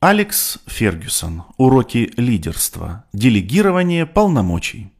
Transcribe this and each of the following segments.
Алекс Фергюсон. Уроки лидерства. Делегирование полномочий.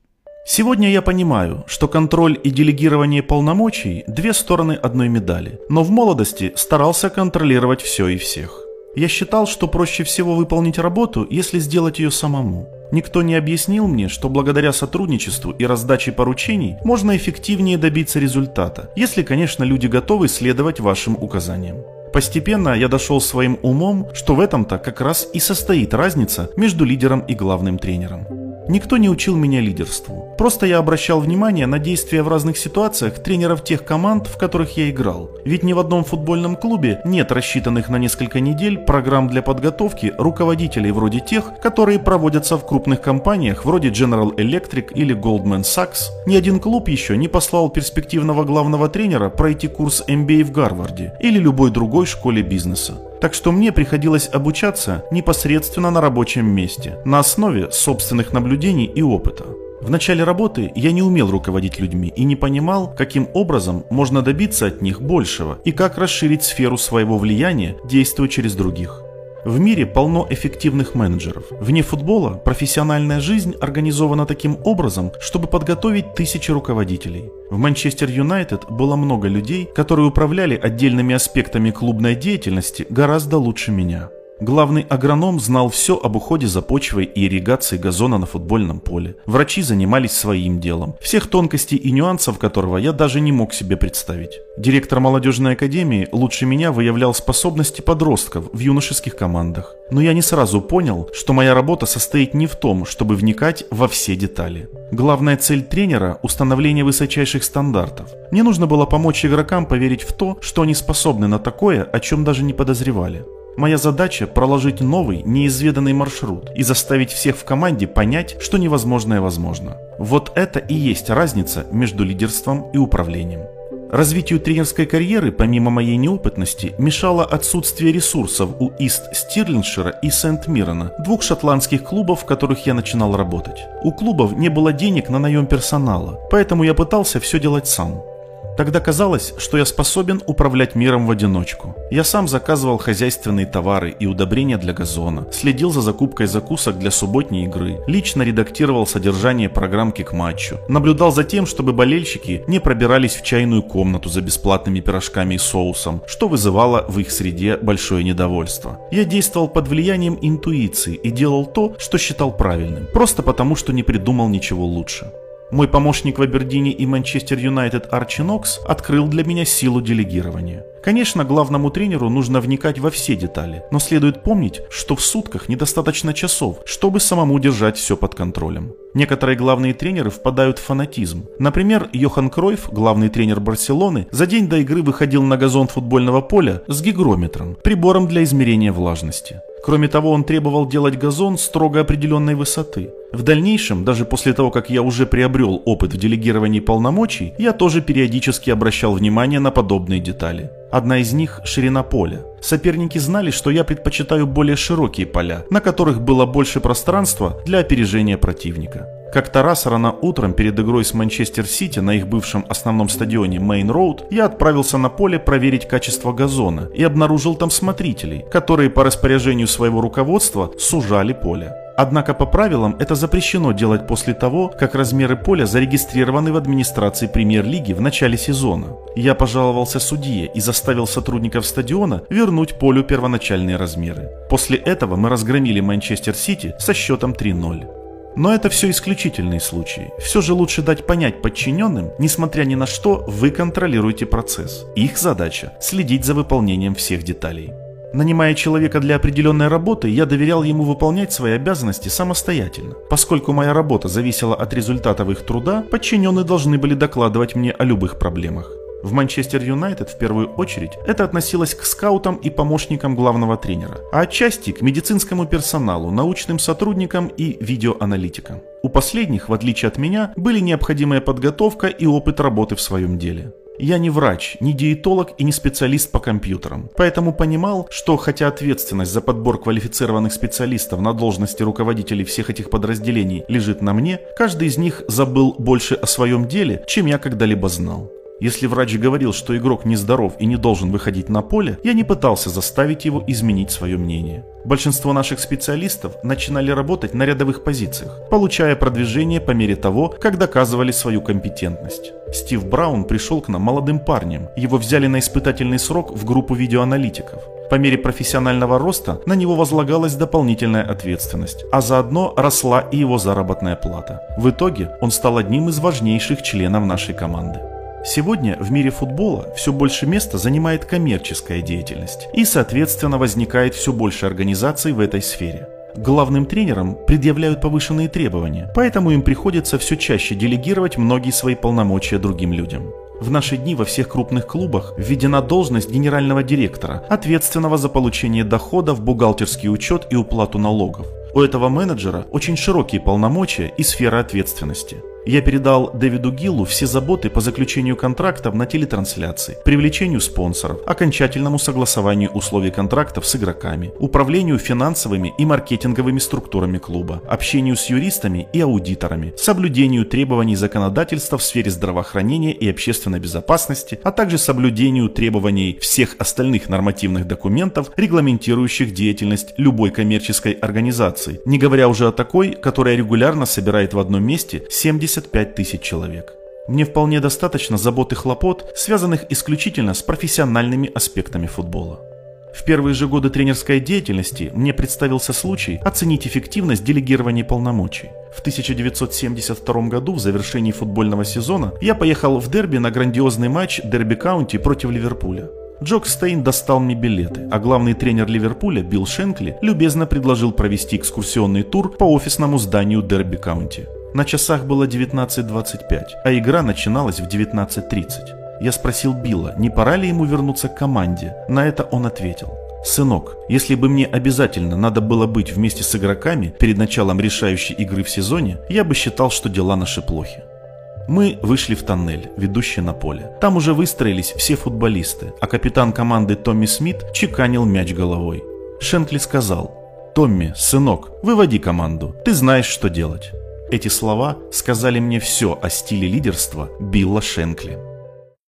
Сегодня я понимаю, что контроль и делегирование полномочий – две стороны одной медали, но в молодости старался контролировать все и всех. Я считал, что проще всего выполнить работу, если сделать ее самому. Никто не объяснил мне, что благодаря сотрудничеству и раздаче поручений можно эффективнее добиться результата, если, конечно, люди готовы следовать вашим указаниям. Постепенно я дошел своим умом, что в этом-то как раз и состоит разница между лидером и главным тренером. Никто не учил меня лидерству. Просто я обращал внимание на действия в разных ситуациях тренеров тех команд, в которых я играл. Ведь ни в одном футбольном клубе нет рассчитанных на несколько недель программ для подготовки руководителей вроде тех, которые проводятся в крупных компаниях вроде General Electric или Goldman Sachs. Ни один клуб еще не послал перспективного главного тренера пройти курс MBA в Гарварде или любой другой школе бизнеса. Так что мне приходилось обучаться непосредственно на рабочем месте, на основе собственных наблюдений и опыта. В начале работы я не умел руководить людьми и не понимал, каким образом можно добиться от них большего и как расширить сферу своего влияния, действуя через других. В мире полно эффективных менеджеров. Вне футбола профессиональная жизнь организована таким образом, чтобы подготовить тысячи руководителей. В Манчестер Юнайтед было много людей, которые управляли отдельными аспектами клубной деятельности гораздо лучше меня. Главный агроном знал все об уходе за почвой и ирригации газона на футбольном поле. Врачи занимались своим делом, всех тонкостей и нюансов которого я даже не мог себе представить. Директор молодежной академии лучше меня выявлял способности подростков в юношеских командах. Но я не сразу понял, что моя работа состоит не в том, чтобы вникать во все детали. Главная цель тренера – установление высочайших стандартов. Мне нужно было помочь игрокам поверить в то, что они способны на такое, о чем даже не подозревали. Моя задача – проложить новый, неизведанный маршрут и заставить всех в команде понять, что невозможное возможно. Вот это и есть разница между лидерством и управлением. Развитию тренерской карьеры, помимо моей неопытности, мешало отсутствие ресурсов у Ист Стирлиншира и Сент-Мирона, двух шотландских клубов, в которых я начинал работать. У клубов не было денег на наем персонала, поэтому я пытался все делать сам. Тогда казалось, что я способен управлять миром в одиночку. Я сам заказывал хозяйственные товары и удобрения для газона, следил за закупкой закусок для субботней игры, лично редактировал содержание программки к матчу, наблюдал за тем, чтобы болельщики не пробирались в чайную комнату за бесплатными пирожками и соусом, что вызывало в их среде большое недовольство. Я действовал под влиянием интуиции и делал то, что считал правильным, просто потому, что не придумал ничего лучше. Мой помощник в Абердине и Манчестер Юнайтед Арчи Нокс открыл для меня силу делегирования. Конечно, главному тренеру нужно вникать во все детали, но следует помнить, что в сутках недостаточно часов, чтобы самому держать все под контролем. Некоторые главные тренеры впадают в фанатизм. Например, Йохан Кройф, главный тренер Барселоны, за день до игры выходил на газон футбольного поля с гигрометром, прибором для измерения влажности. Кроме того, он требовал делать газон строго определенной высоты. В дальнейшем, даже после того, как я уже приобрел опыт в делегировании полномочий, я тоже периодически обращал внимание на подобные детали. Одна из них – ширина поля. Соперники знали, что я предпочитаю более широкие поля, на которых было больше пространства для опережения противника. Как-то раз рано утром перед игрой с Манчестер Сити на их бывшем основном стадионе Мейн Роуд я отправился на поле проверить качество газона и обнаружил там смотрителей, которые по распоряжению своего руководства сужали поле. Однако по правилам это запрещено делать после того, как размеры поля зарегистрированы в администрации премьер-лиги в начале сезона. Я пожаловался судье и заставил сотрудников стадиона вернуть полю первоначальные размеры. После этого мы разгромили Манчестер Сити со счетом 3-0. Но это все исключительные случаи. Все же лучше дать понять подчиненным, несмотря ни на что, вы контролируете процесс. Их задача – следить за выполнением всех деталей. Нанимая человека для определенной работы, я доверял ему выполнять свои обязанности самостоятельно. Поскольку моя работа зависела от результатов их труда, подчиненные должны были докладывать мне о любых проблемах. В Манчестер Юнайтед в первую очередь это относилось к скаутам и помощникам главного тренера, а отчасти к медицинскому персоналу, научным сотрудникам и видеоаналитикам. У последних, в отличие от меня, были необходимая подготовка и опыт работы в своем деле. Я не врач, не диетолог и не специалист по компьютерам, поэтому понимал, что хотя ответственность за подбор квалифицированных специалистов на должности руководителей всех этих подразделений лежит на мне, каждый из них забыл больше о своем деле, чем я когда-либо знал. Если врач говорил, что игрок нездоров и не должен выходить на поле, я не пытался заставить его изменить свое мнение. Большинство наших специалистов начинали работать на рядовых позициях, получая продвижение по мере того, как доказывали свою компетентность. Стив Браун пришел к нам молодым парнем. Его взяли на испытательный срок в группу видеоаналитиков. По мере профессионального роста на него возлагалась дополнительная ответственность, а заодно росла и его заработная плата. В итоге он стал одним из важнейших членов нашей команды. Сегодня в мире футбола все больше места занимает коммерческая деятельность, и, соответственно, возникает все больше организаций в этой сфере. Главным тренерам предъявляют повышенные требования, поэтому им приходится все чаще делегировать многие свои полномочия другим людям. В наши дни во всех крупных клубах введена должность генерального директора, ответственного за получение доходов, бухгалтерский учет и уплату налогов. У этого менеджера очень широкие полномочия и сфера ответственности. Я передал Дэвиду Гиллу все заботы по заключению контрактов на телетрансляции, привлечению спонсоров, окончательному согласованию условий контрактов с игроками, управлению финансовыми и маркетинговыми структурами клуба, общению с юристами и аудиторами, соблюдению требований законодательства в сфере здравоохранения и общественной безопасности, а также соблюдению требований всех остальных нормативных документов, регламентирующих деятельность любой коммерческой организации, не говоря уже о такой, которая регулярно собирает в одном месте 70 75 тысяч человек. Мне вполне достаточно забот и хлопот, связанных исключительно с профессиональными аспектами футбола. В первые же годы тренерской деятельности мне представился случай оценить эффективность делегирования полномочий. В 1972 году в завершении футбольного сезона я поехал в дерби на грандиозный матч Дерби Каунти против Ливерпуля. Джок Стейн достал мне билеты, а главный тренер Ливерпуля Билл Шенкли любезно предложил провести экскурсионный тур по офисному зданию Дерби Каунти. На часах было 19.25, а игра начиналась в 19.30. Я спросил Билла, не пора ли ему вернуться к команде. На это он ответил. «Сынок, если бы мне обязательно надо было быть вместе с игроками перед началом решающей игры в сезоне, я бы считал, что дела наши плохи». Мы вышли в тоннель, ведущий на поле. Там уже выстроились все футболисты, а капитан команды Томми Смит чеканил мяч головой. Шенкли сказал, «Томми, сынок, выводи команду, ты знаешь, что делать». Эти слова сказали мне все о стиле лидерства Билла Шенкли.